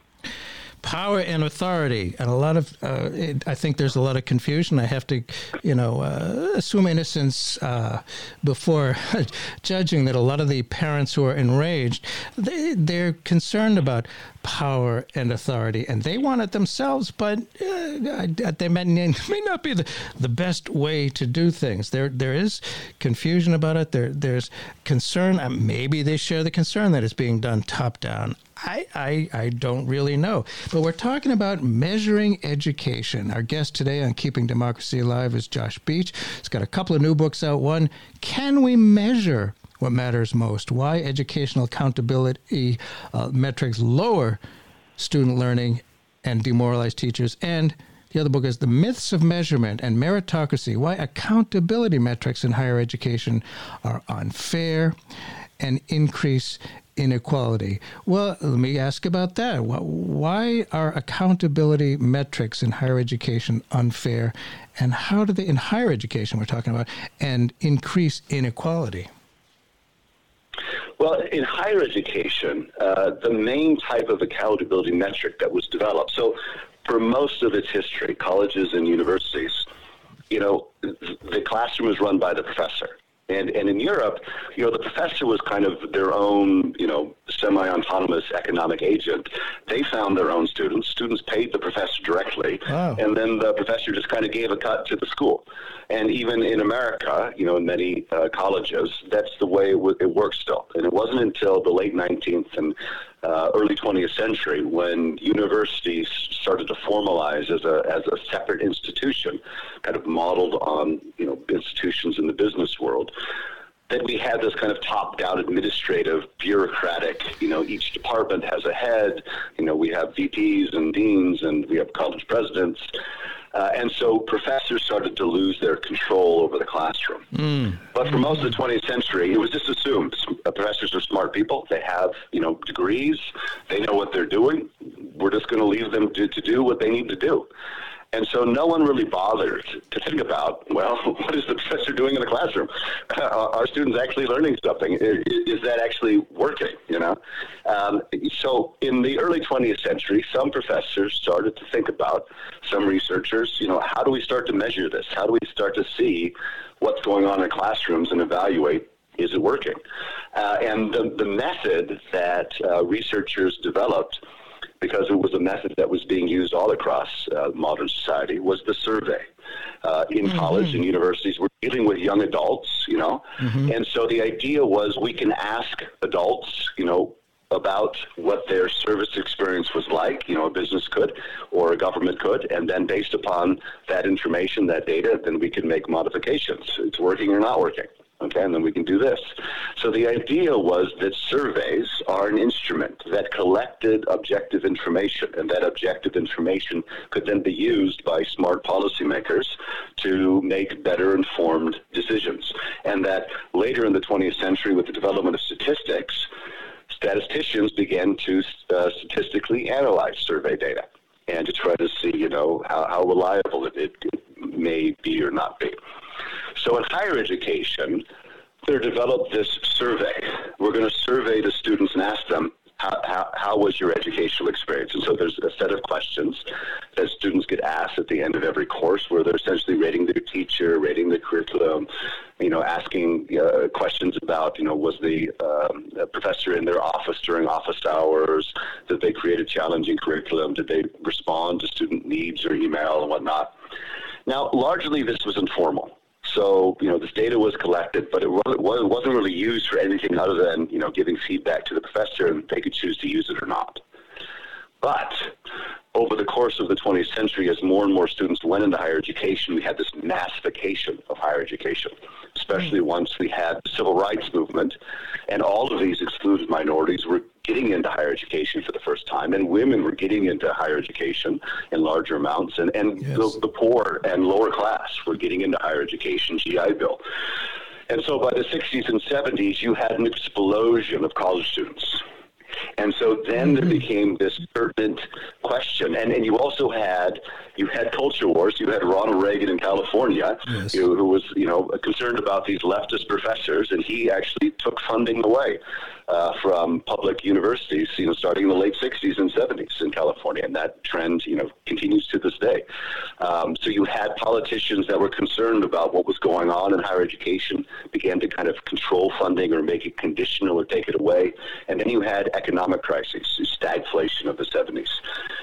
power and authority, and a lot of uh, it, I think there's a lot of confusion. I have to, you know, uh, assume innocence uh, before judging that a lot of the parents who are enraged, they, they're concerned about power and authority, and they want it themselves, but uh, they may, may not be the, the best way to do things. There there is confusion about it. There there's concern. Uh, maybe they share the concern that it's being done top down. I, I, I don't really know. But we're talking about measuring education. Our guest today on Keeping Democracy Alive is Josh Beach. He's got a couple of new books out. One, Can We Measure What Matters Most? Why Educational Accountability uh, Metrics Lower Student Learning and Demoralize Teachers. And the other book is The Myths of Measurement and Meritocracy Why Accountability Metrics in Higher Education Are Unfair and Increase inequality. Well, let me ask about that. Why are accountability metrics in higher education unfair? And how do they, in higher education, we're talking about, and increase inequality? Well, in higher education, uh, the main type of accountability metric that was developed, so for most of its history, colleges and universities, you know, the classroom is run by the professor. And, and in Europe, you know, the professor was kind of their own, you know, semi-autonomous economic agent. They found their own students. Students paid the professor directly, wow. and then the professor just kind of gave a cut to the school. And even in America, you know, in many uh, colleges, that's the way it, w- it works still. And it wasn't until the late 19th and uh, early 20th century when universities started to formalize as a, as a separate institution, kind of modeled on you know institutions in the business world. Then we had this kind of top-down administrative, bureaucratic. You know, each department has a head. You know, we have VPs and deans, and we have college presidents. Uh, and so professors started to lose their control over the classroom. Mm. But for most of the 20th century, it was just assumed uh, professors are smart people. They have, you know, degrees. They know what they're doing. We're just going to leave them to, to do what they need to do. And so no one really bothered to think about, well, what is the professor doing in the classroom? Are students actually learning something? Is, that actually working? You know, um, so in the early 20th century, some professors started to think about, some researchers, you know, how do we start to measure this? How do we start to see what's going on in classrooms and evaluate is it working? Uh, and the, the method that uh, researchers developed because it was a method that was being used all across uh, modern society, was the survey. Uh, in mm-hmm. college and universities, we're dealing with young adults, you know, mm-hmm. and so the idea was we can ask adults, you know, about what their service experience was like, you know, a business could or a government could, and then based upon that information, that data, then we can make modifications. It's working or not working. Okay, and then we can do this. So the idea was that surveys are an instrument that collected objective information, and that objective information could then be used by smart policymakers to make better informed decisions. And that later in the 20th century, with the development of statistics, statisticians began to uh, statistically analyze survey data and to try to see, you know, how, how reliable it, it, it may be or not be. So in higher education, they developed this survey. We're going to survey the students and ask them, how, how, how, was your educational experience? And so there's a set of questions that students get asked at the end of every course where they're essentially rating their teacher, rating the curriculum, you know, asking uh, questions about, you know, was the um, professor in their office during office hours? Did they create a challenging curriculum? Did they respond to student needs or email and whatnot? Now, largely this was informal. So, you know, this data was collected, but it wasn't really used for anything other than, you know, giving feedback to the professor and they could choose to use it or not. But over the course of the 20th century, as more and more students went into higher education, we had this massification of higher education, especially mm. once we had the civil rights movement, and all of these excluded minorities were getting into higher education for the first time, and women were getting into higher education in larger amounts, and, and yes. the, the poor and lower class were getting into higher education, GI Bill. And so by the 60s and 70s, you had an explosion of college students and so then there mm-hmm. became this urgent question. And, and you also had you had culture wars. You had Ronald Reagan in California, yes. who, who was you know concerned about these leftist professors, and he actually took funding away uh, from public universities, you know, starting in the late 60s and 70s in California, and that trend, you know, continues to this day. Um, so you had politicians that were concerned about what was going on in higher education, began to kind of control funding or make it conditional or take it away, and then you had economic crises, stagflation of the 70s,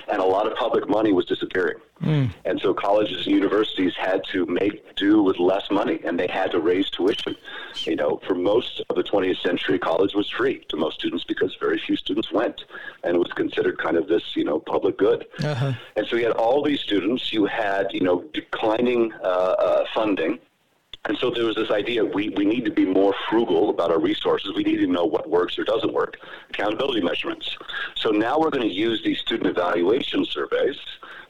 and a lot of public money was disappearing. Mm. And so colleges and universities had to make do with less money, and they had to raise tuition. You know, for most of the 20th century, college was free to most students because very few students went, and it was considered kind of this, you know, public good. Uh-huh. And so you had all these students. You had, you know, declining uh, uh, funding. And so there was this idea we, we need to be more frugal about our resources. We need to know what works or doesn't work. Accountability measurements. So now we're going to use these student evaluation surveys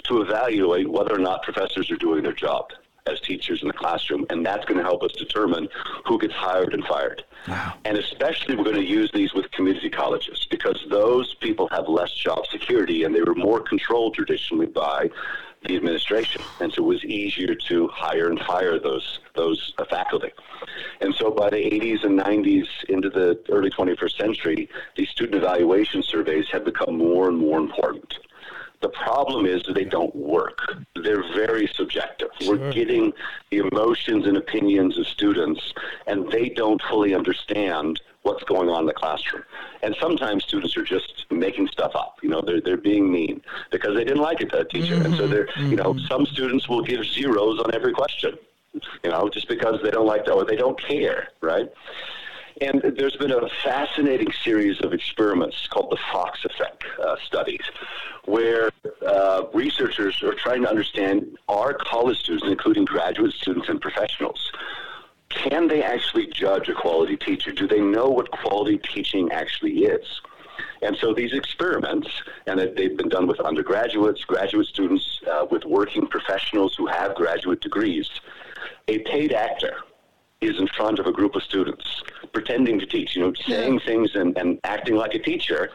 to evaluate whether or not professors are doing their job as teachers in the classroom, and that's going to help us determine who gets hired and fired. Wow. And especially, we're going to use these with community colleges because those people have less job security and they were more controlled traditionally by the administration, and so it was easier to hire and fire those those uh, faculty. And so, by the 80s and 90s into the early 21st century, these student evaluation surveys have become more and more important. The problem is that they don't work. They're very subjective. Sure. We're getting the emotions and opinions of students, and they don't fully understand what's going on in the classroom. And sometimes students are just making stuff up. You know, they're, they're being mean because they didn't like it, a teacher. Mm-hmm. And so they're, mm-hmm. you know, mm-hmm. some students will give zeros on every question, you know, just because they don't like that or they don't care, right? And there's been a fascinating series of experiments called the Fox effect uh, studies, where uh, researchers are trying to understand are college students, including graduate students and professionals, can they actually judge a quality teacher? Do they know what quality teaching actually is? And so these experiments, and they've been done with undergraduates, graduate students, uh, with working professionals who have graduate degrees. A paid actor is in front of a group of students pretending to teach, you know, saying things and, and acting like a teacher,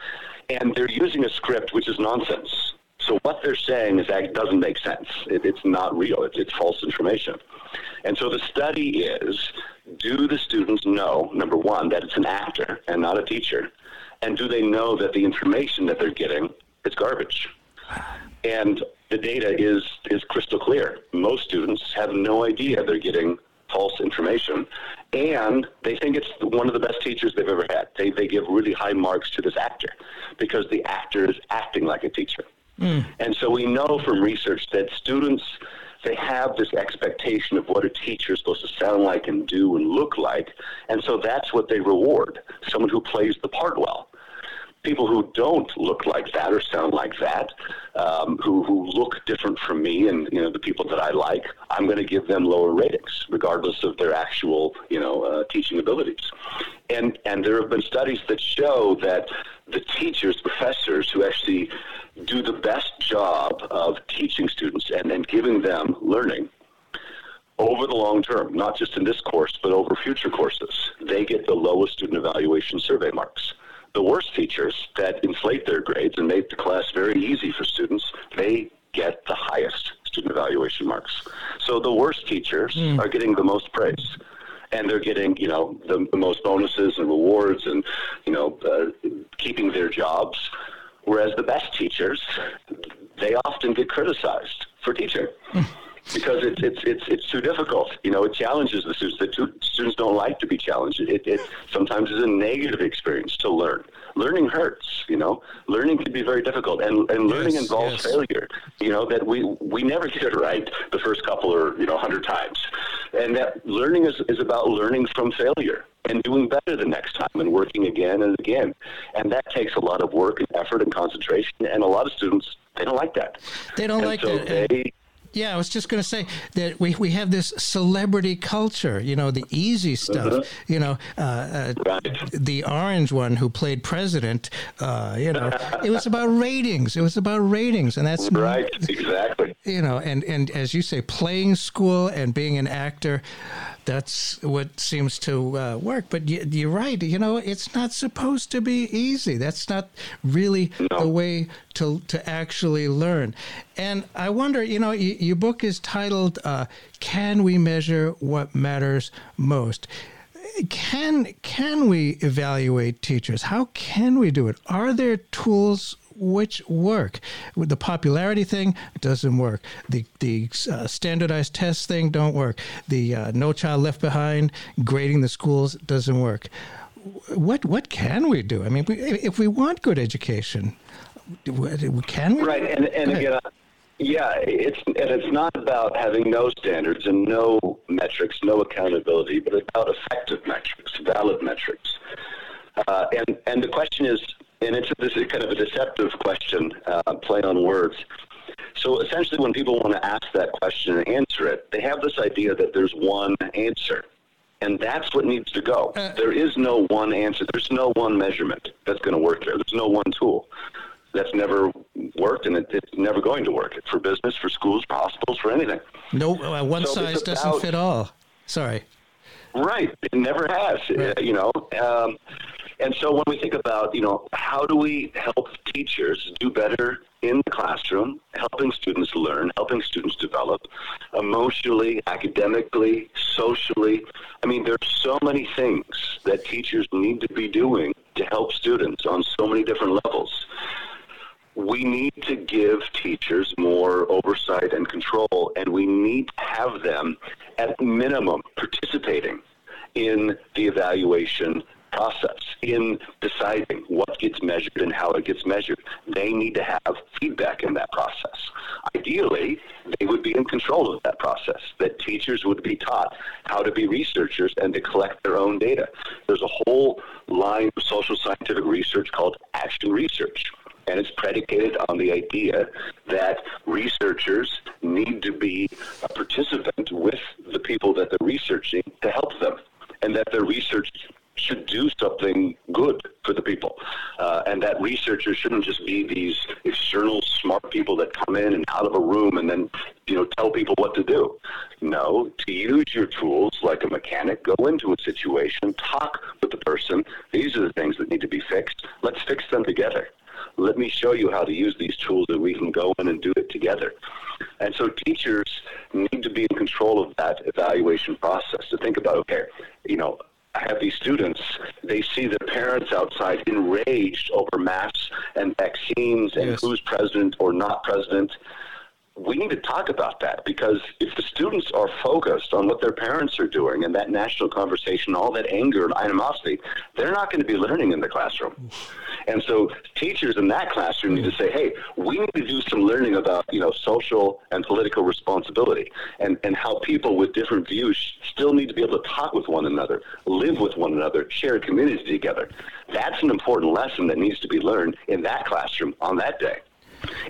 and they're using a script which is nonsense. So what they're saying is that doesn't make sense. It, it's not real. It's, it's false information. And so the study is, do the students know, number one, that it's an actor and not a teacher? And do they know that the information that they're getting is garbage? And the data is, is crystal clear. Most students have no idea they're getting false information, and they think it's one of the best teachers they've ever had. They, they give really high marks to this actor because the actor is acting like a teacher. Mm. And so we know from research that students they have this expectation of what a teacher is supposed to sound like and do and look like, and so that's what they reward someone who plays the part well people who don't look like that or sound like that, um, who, who look different from me and you know the people that I like, I'm going to give them lower ratings, regardless of their actual you know uh, teaching abilities. And and there have been studies that show that the teachers, professors who actually do the best job of teaching students and, and giving them learning over the long term, not just in this course, but over future courses, they get the lowest student evaluation survey marks the worst teachers that inflate their grades and make the class very easy for students, they get the highest student evaluation marks. So the worst teachers mm. are getting the most praise. And they're getting, you know, the, the most bonuses and rewards and, you know, uh, keeping their jobs. Whereas the best teachers, they often get criticized for teaching. Mm because it's it's it's it's too difficult. You know, it challenges the students. The students don't like to be challenged. It, it sometimes is a negative experience to learn. Learning hurts. You know, learning can be very difficult, and and learning yes, involves yes. failure. You know that we we never get it right the first couple or you know hundred times, and that learning is is about learning from failure and doing better the next time and working again and again. And that takes a lot of work and effort and concentration. And a lot of students, they don't like that. They don't and like so that. They, yeah, I was just going to say that we, we have this celebrity culture, you know, the easy stuff, uh-huh. you know, uh, uh, right. the orange one who played president, uh, you know, it was about ratings. It was about ratings. And that's right, exactly. You know, and, and as you say, playing school and being an actor, that's what seems to uh, work. But you, are right. You know, it's not supposed to be easy. That's not really no. the way to to actually learn. And I wonder, you know, y- your book is titled uh, "Can We Measure What Matters Most." Can can we evaluate teachers? How can we do it? Are there tools which work. The popularity thing doesn't work. The the uh, standardized test thing don't work. The uh, No Child Left Behind grading the schools doesn't work. What what can we do? I mean, if we want good education, can we? Right, and and again. Yeah, it's and it's not about having no standards and no metrics, no accountability, but about effective metrics, valid metrics. Uh, and and the question is, and it's this is kind of a deceptive question, uh, play on words. So essentially, when people want to ask that question and answer it, they have this idea that there's one answer. And that's what needs to go. Uh, there is no one answer. There's no one measurement that's going to work there. There's no one tool. That's never worked, and it, it's never going to work for business, for schools, for hospitals, for anything. No, uh, one so size doesn't fit all. Sorry. Right. It never has. Right. You know, um, and so when we think about, you know, how do we help teachers do better in the classroom, helping students learn, helping students develop emotionally, academically, socially. I mean, there's so many things that teachers need to be doing to help students on so many different levels. We need to give teachers more oversight and control, and we need to have them, at minimum, participating in the evaluation process in deciding what gets measured and how it gets measured. They need to have feedback in that process. Ideally, they would be in control of that process, that teachers would be taught how to be researchers and to collect their own data. There's a whole line of social scientific research called action research. And it's predicated on the idea that researchers need to be a participant with the people that they're researching to help them and that their research should do something good for the people. Uh, and that researchers shouldn't just be these external smart people that come in and out of a room and then, you know, tell people what to do. No, to use your tools like a mechanic, go into a situation, talk with the person. These are the things that need to be fixed. Let's fix them together. Let, me show you how to use these tools and we can go in and do it together. And so teachers need to be in control of that evaluation process to think about, okay, you know, I have these students, they see their parents outside enraged over masks and vaccines and yes. who's president or not president we need to talk about that because if the students are focused on what their parents are doing and that national conversation, all that anger and animosity, they're not going to be learning in the classroom. And so teachers in that classroom need to say, hey, we need to do some learning about, you know, social and political responsibility and, and how people with different views still need to be able to talk with one another, live with one another, share a community together. That's an important lesson that needs to be learned in that classroom on that day.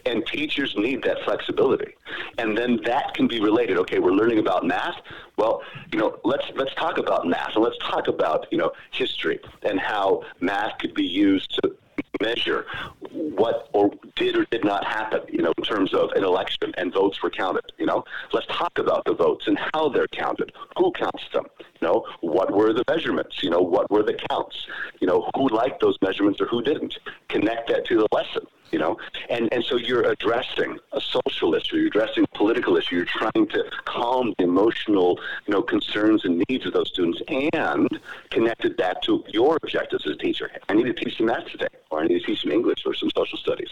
And teachers need that flexibility. And then that can be related. Okay, we're learning about math. Well, you know, let's let's talk about math and let's talk about, you know, history and how math could be used to measure what or did or did not happen, you know, in terms of an election and votes were counted. You know, let's talk about the votes and how they're counted, who counts them. You know, what were the measurements? You know, what were the counts? You know, who liked those measurements or who didn't? Connect that to the lesson you know? And and so you're addressing a social issue you're addressing a political issue you're trying to calm the emotional you know concerns and needs of those students and connected that to your objectives as a teacher. I need to teach them math today or i need to teach them english or some social studies.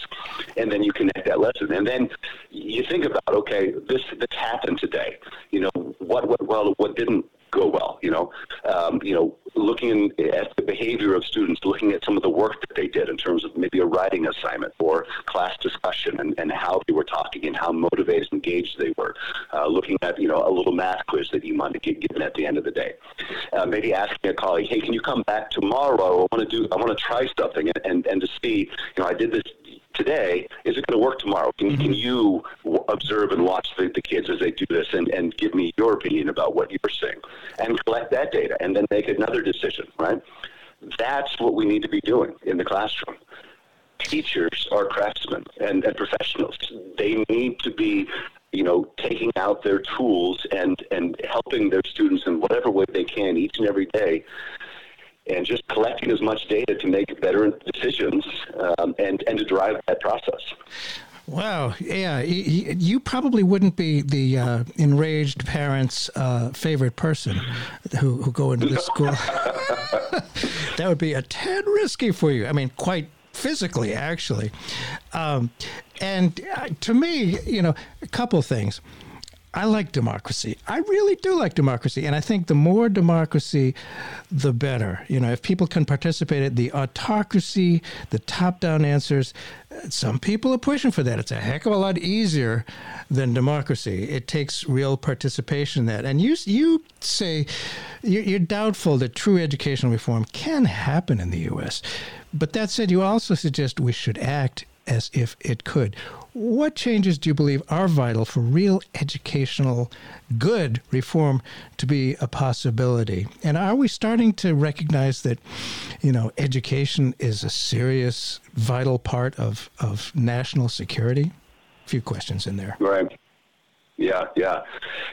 And then you connect that lesson. And then you think about okay this this happened today. You know what went well what didn't go well. You know, um, you know, looking at the behavior of students, looking at some of the work that they did in terms of maybe a writing assignment or class discussion, and, and how they were talking and how motivated, and engaged they were. Uh, looking at you know a little math quiz that you might get given at the end of the day. Uh, maybe asking a colleague, hey, can you come back tomorrow? I want to do, I want to try something, and, and and to see, you know, I did this today, is it going to work tomorrow? Can, mm-hmm. can you w- observe and watch the, the kids as they do this and, and give me your opinion about what you're seeing? And collect that data and then make another decision, right? That's what we need to be doing in the classroom. Teachers are craftsmen and, and professionals. They need to be you know, taking out their tools and, and helping their students in whatever way they can each and every day and just collecting as much data to make better decisions um, and, and to drive that process. Wow. Yeah. You probably wouldn't be the uh, enraged parent's uh, favorite person who, who go into the school. that would be a tad risky for you. I mean, quite physically, actually. Um, and uh, to me, you know, a couple things. I like democracy. I really do like democracy. And I think the more democracy, the better. You know, if people can participate in the autocracy, the top down answers, some people are pushing for that. It's a heck of a lot easier than democracy. It takes real participation that. And you, you say you're doubtful that true educational reform can happen in the U.S. But that said, you also suggest we should act as if it could. What changes do you believe are vital for real educational good reform to be a possibility? And are we starting to recognize that, you know, education is a serious, vital part of, of national security? A few questions in there. Right. Yeah, yeah.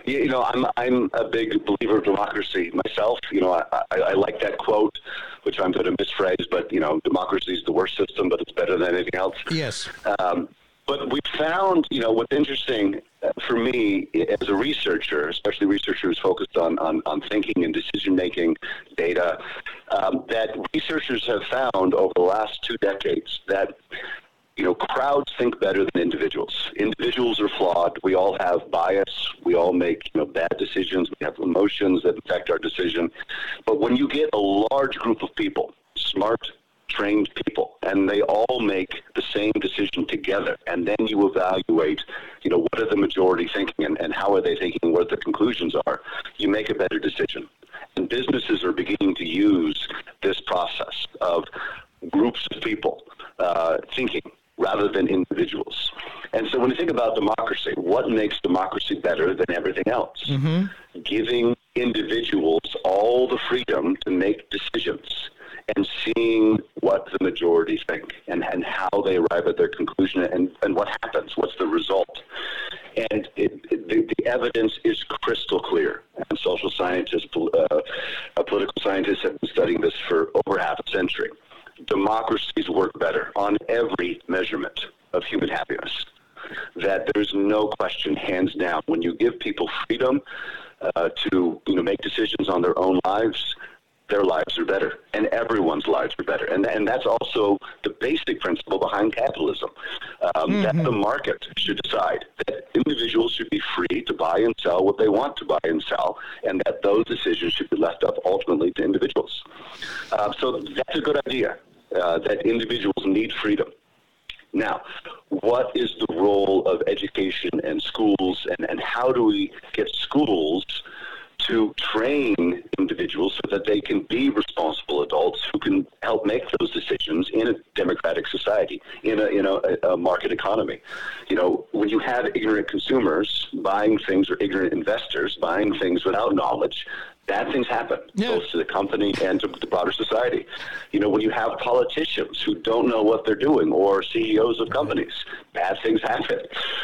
You know, I'm I'm a big believer of democracy myself. You know, I, I, I like that quote, which I'm going to misphrase, but you know, democracy is the worst system, but it's better than anything else. Yes. Um, but we found, you know, what's interesting uh, for me as a researcher, especially researchers focused on, on, on thinking and decision making data, um, that researchers have found over the last two decades that you know, crowds think better than individuals. Individuals are flawed. We all have bias. We all make, you know, bad decisions. We have emotions that affect our decision. But when you get a large group of people, smart, trained people, and they all make the same decision together. And then you evaluate, you know, what are the majority thinking and, and how are they thinking, what the conclusions are. You make a better decision. And businesses are beginning to use this process of groups of people uh, thinking rather than individuals. And so when you think about democracy, what makes democracy better than everything else? Mm-hmm. Giving individuals all the freedom to make decisions and seeing what the majority think and, and how they arrive at their conclusion and, and what happens, what's the result. And it, it, the, the, evidence is crystal clear. And social scientists, uh, political scientists have been studying this for over half a century democracies work better on every measurement of human happiness. That there's no question, hands down, when you give people freedom uh, to you know make decisions on their own lives, their lives are better, and everyone's lives are better. And, and that's also the basic principle behind capitalism um, mm-hmm. that the market should decide that individuals should be free to buy and sell what they want to buy and sell, and that those decisions should be left up ultimately to individuals. Uh, so that's a good idea uh, that individuals need freedom. Now, what is the role of education and schools, and, and how do we get schools to train individuals so that they can be responsible adults who can help make those decisions in a democratic society, in a, in a, a market economy. You know, when you have ignorant consumers buying things or ignorant investors buying things without knowledge, bad things happen, yeah. both to the company and to the broader society. You know, when you have politicians who don't know what they're doing or CEOs of mm-hmm. companies, bad things happen.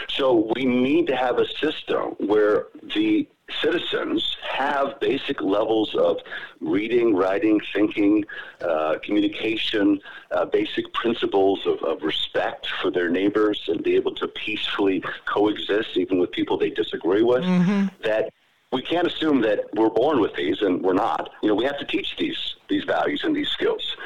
So we need to have a system where the citizens have basic levels of reading, writing, thinking, uh, communication, uh, basic principles of, of, respect for their neighbors and be able to peacefully coexist even with people they disagree with, mm-hmm. that we can't assume that we're born with these and we're not. You know, we have to teach these these values and these skills.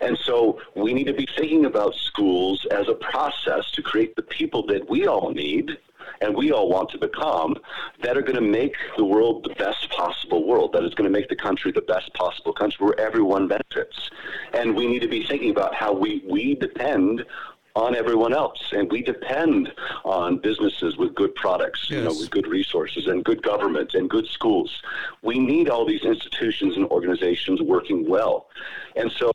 And so we need to be thinking about schools as a process to create the people that we all need and we all want to become that are going to make the world the best possible world, that is going to make the country the best possible country where everyone benefits. And we need to be thinking about how we, we depend on everyone else. And we depend on businesses with good products, yes. you know, with good resources and good government and good schools. We need all these institutions and organizations working well. And so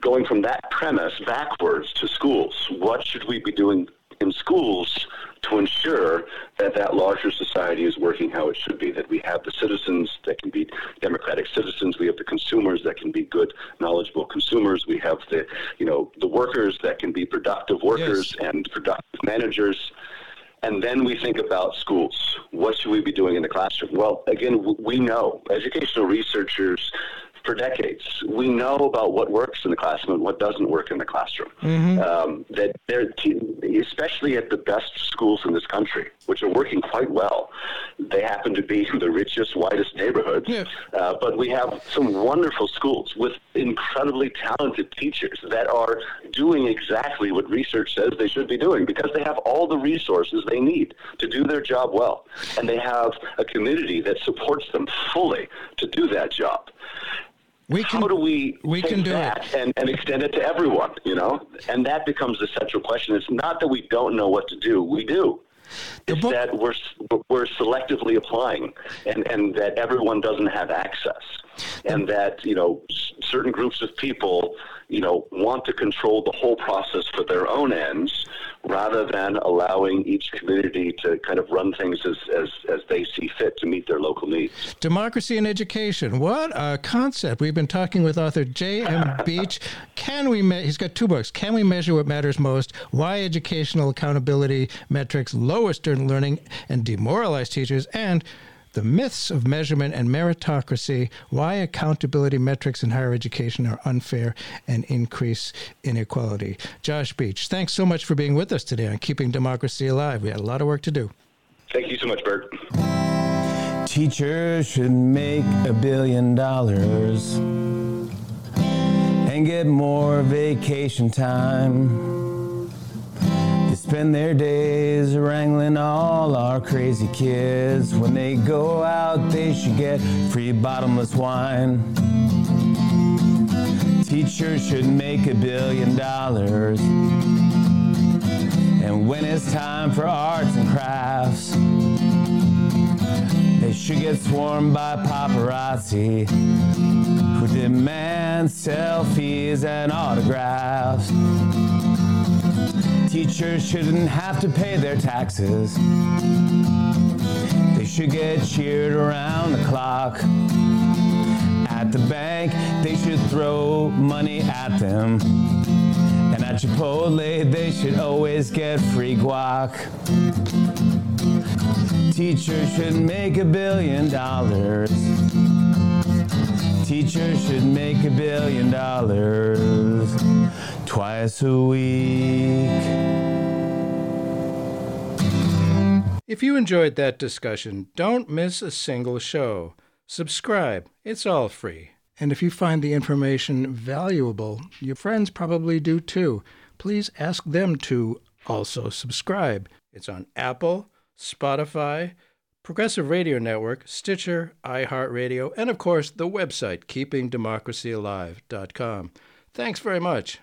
going from that premise backwards to schools, what should we be doing in schools to ensure that that larger society is working how it should be, that we have the citizens that can be democratic citizens, we have the consumers that can be good, knowledgeable consumers, we have the, you know, the workers that can be productive workers yes. and productive managers. And then we think about schools. What should we be doing in the classroom? Well, again, we know educational researchers for decades. We know about what works in the classroom and what doesn't work in the classroom. Mm-hmm. Um, that they're, especially at the best schools in this country, which are working quite well, they happen to be the richest, whitest neighborhoods. Yeah. Uh, but we have some wonderful schools with incredibly talented teachers that are doing exactly what research says they should be doing because they have all the resources they need to do their job well. And they have a community that supports them fully to do that job. We can, How do we, we can do that. And, and extend it to everyone, you know? And that becomes the central question. It's not that we don't know what to do. We do. It's book, that we're, we're selectively applying and, and that everyone doesn't have access. And that, you know, certain groups of people, you know, want to control the whole process for their own ends rather than allowing each community to kind of run things as, as, as they see fit to meet their local needs. Democracy and education. What a concept. We've been talking with author J.M. Beach. Can we, me- he's got two books. Can we measure what matters most? Why educational accountability metrics lower student learning and demoralize teachers? And the myths of measurement and meritocracy, why accountability metrics in higher education are unfair and increase inequality. Josh Beach, thanks so much for being with us today on Keeping Democracy Alive. We had a lot of work to do. Thank you so much, Bert. Teachers should make a billion dollars and get more vacation time spend their days wrangling all our crazy kids. When they go out, they should get free bottomless wine. Teachers should make a billion dollars. And when it's time for arts and crafts, they should get swarmed by paparazzi who demand selfies and autographs. Teachers shouldn't have to pay their taxes. They should get cheered around the clock. At the bank, they should throw money at them. And at Chipotle, they should always get free guac. Teachers should make a billion dollars Teachers should make a billion dollars twice a week. If you enjoyed that discussion, don't miss a single show. Subscribe, it's all free. And if you find the information valuable, your friends probably do too. Please ask them to also subscribe. It's on Apple, Spotify, Progressive Radio Network, Stitcher, iHeartRadio, and of course the website keepingdemocracyalive.com. Thanks very much.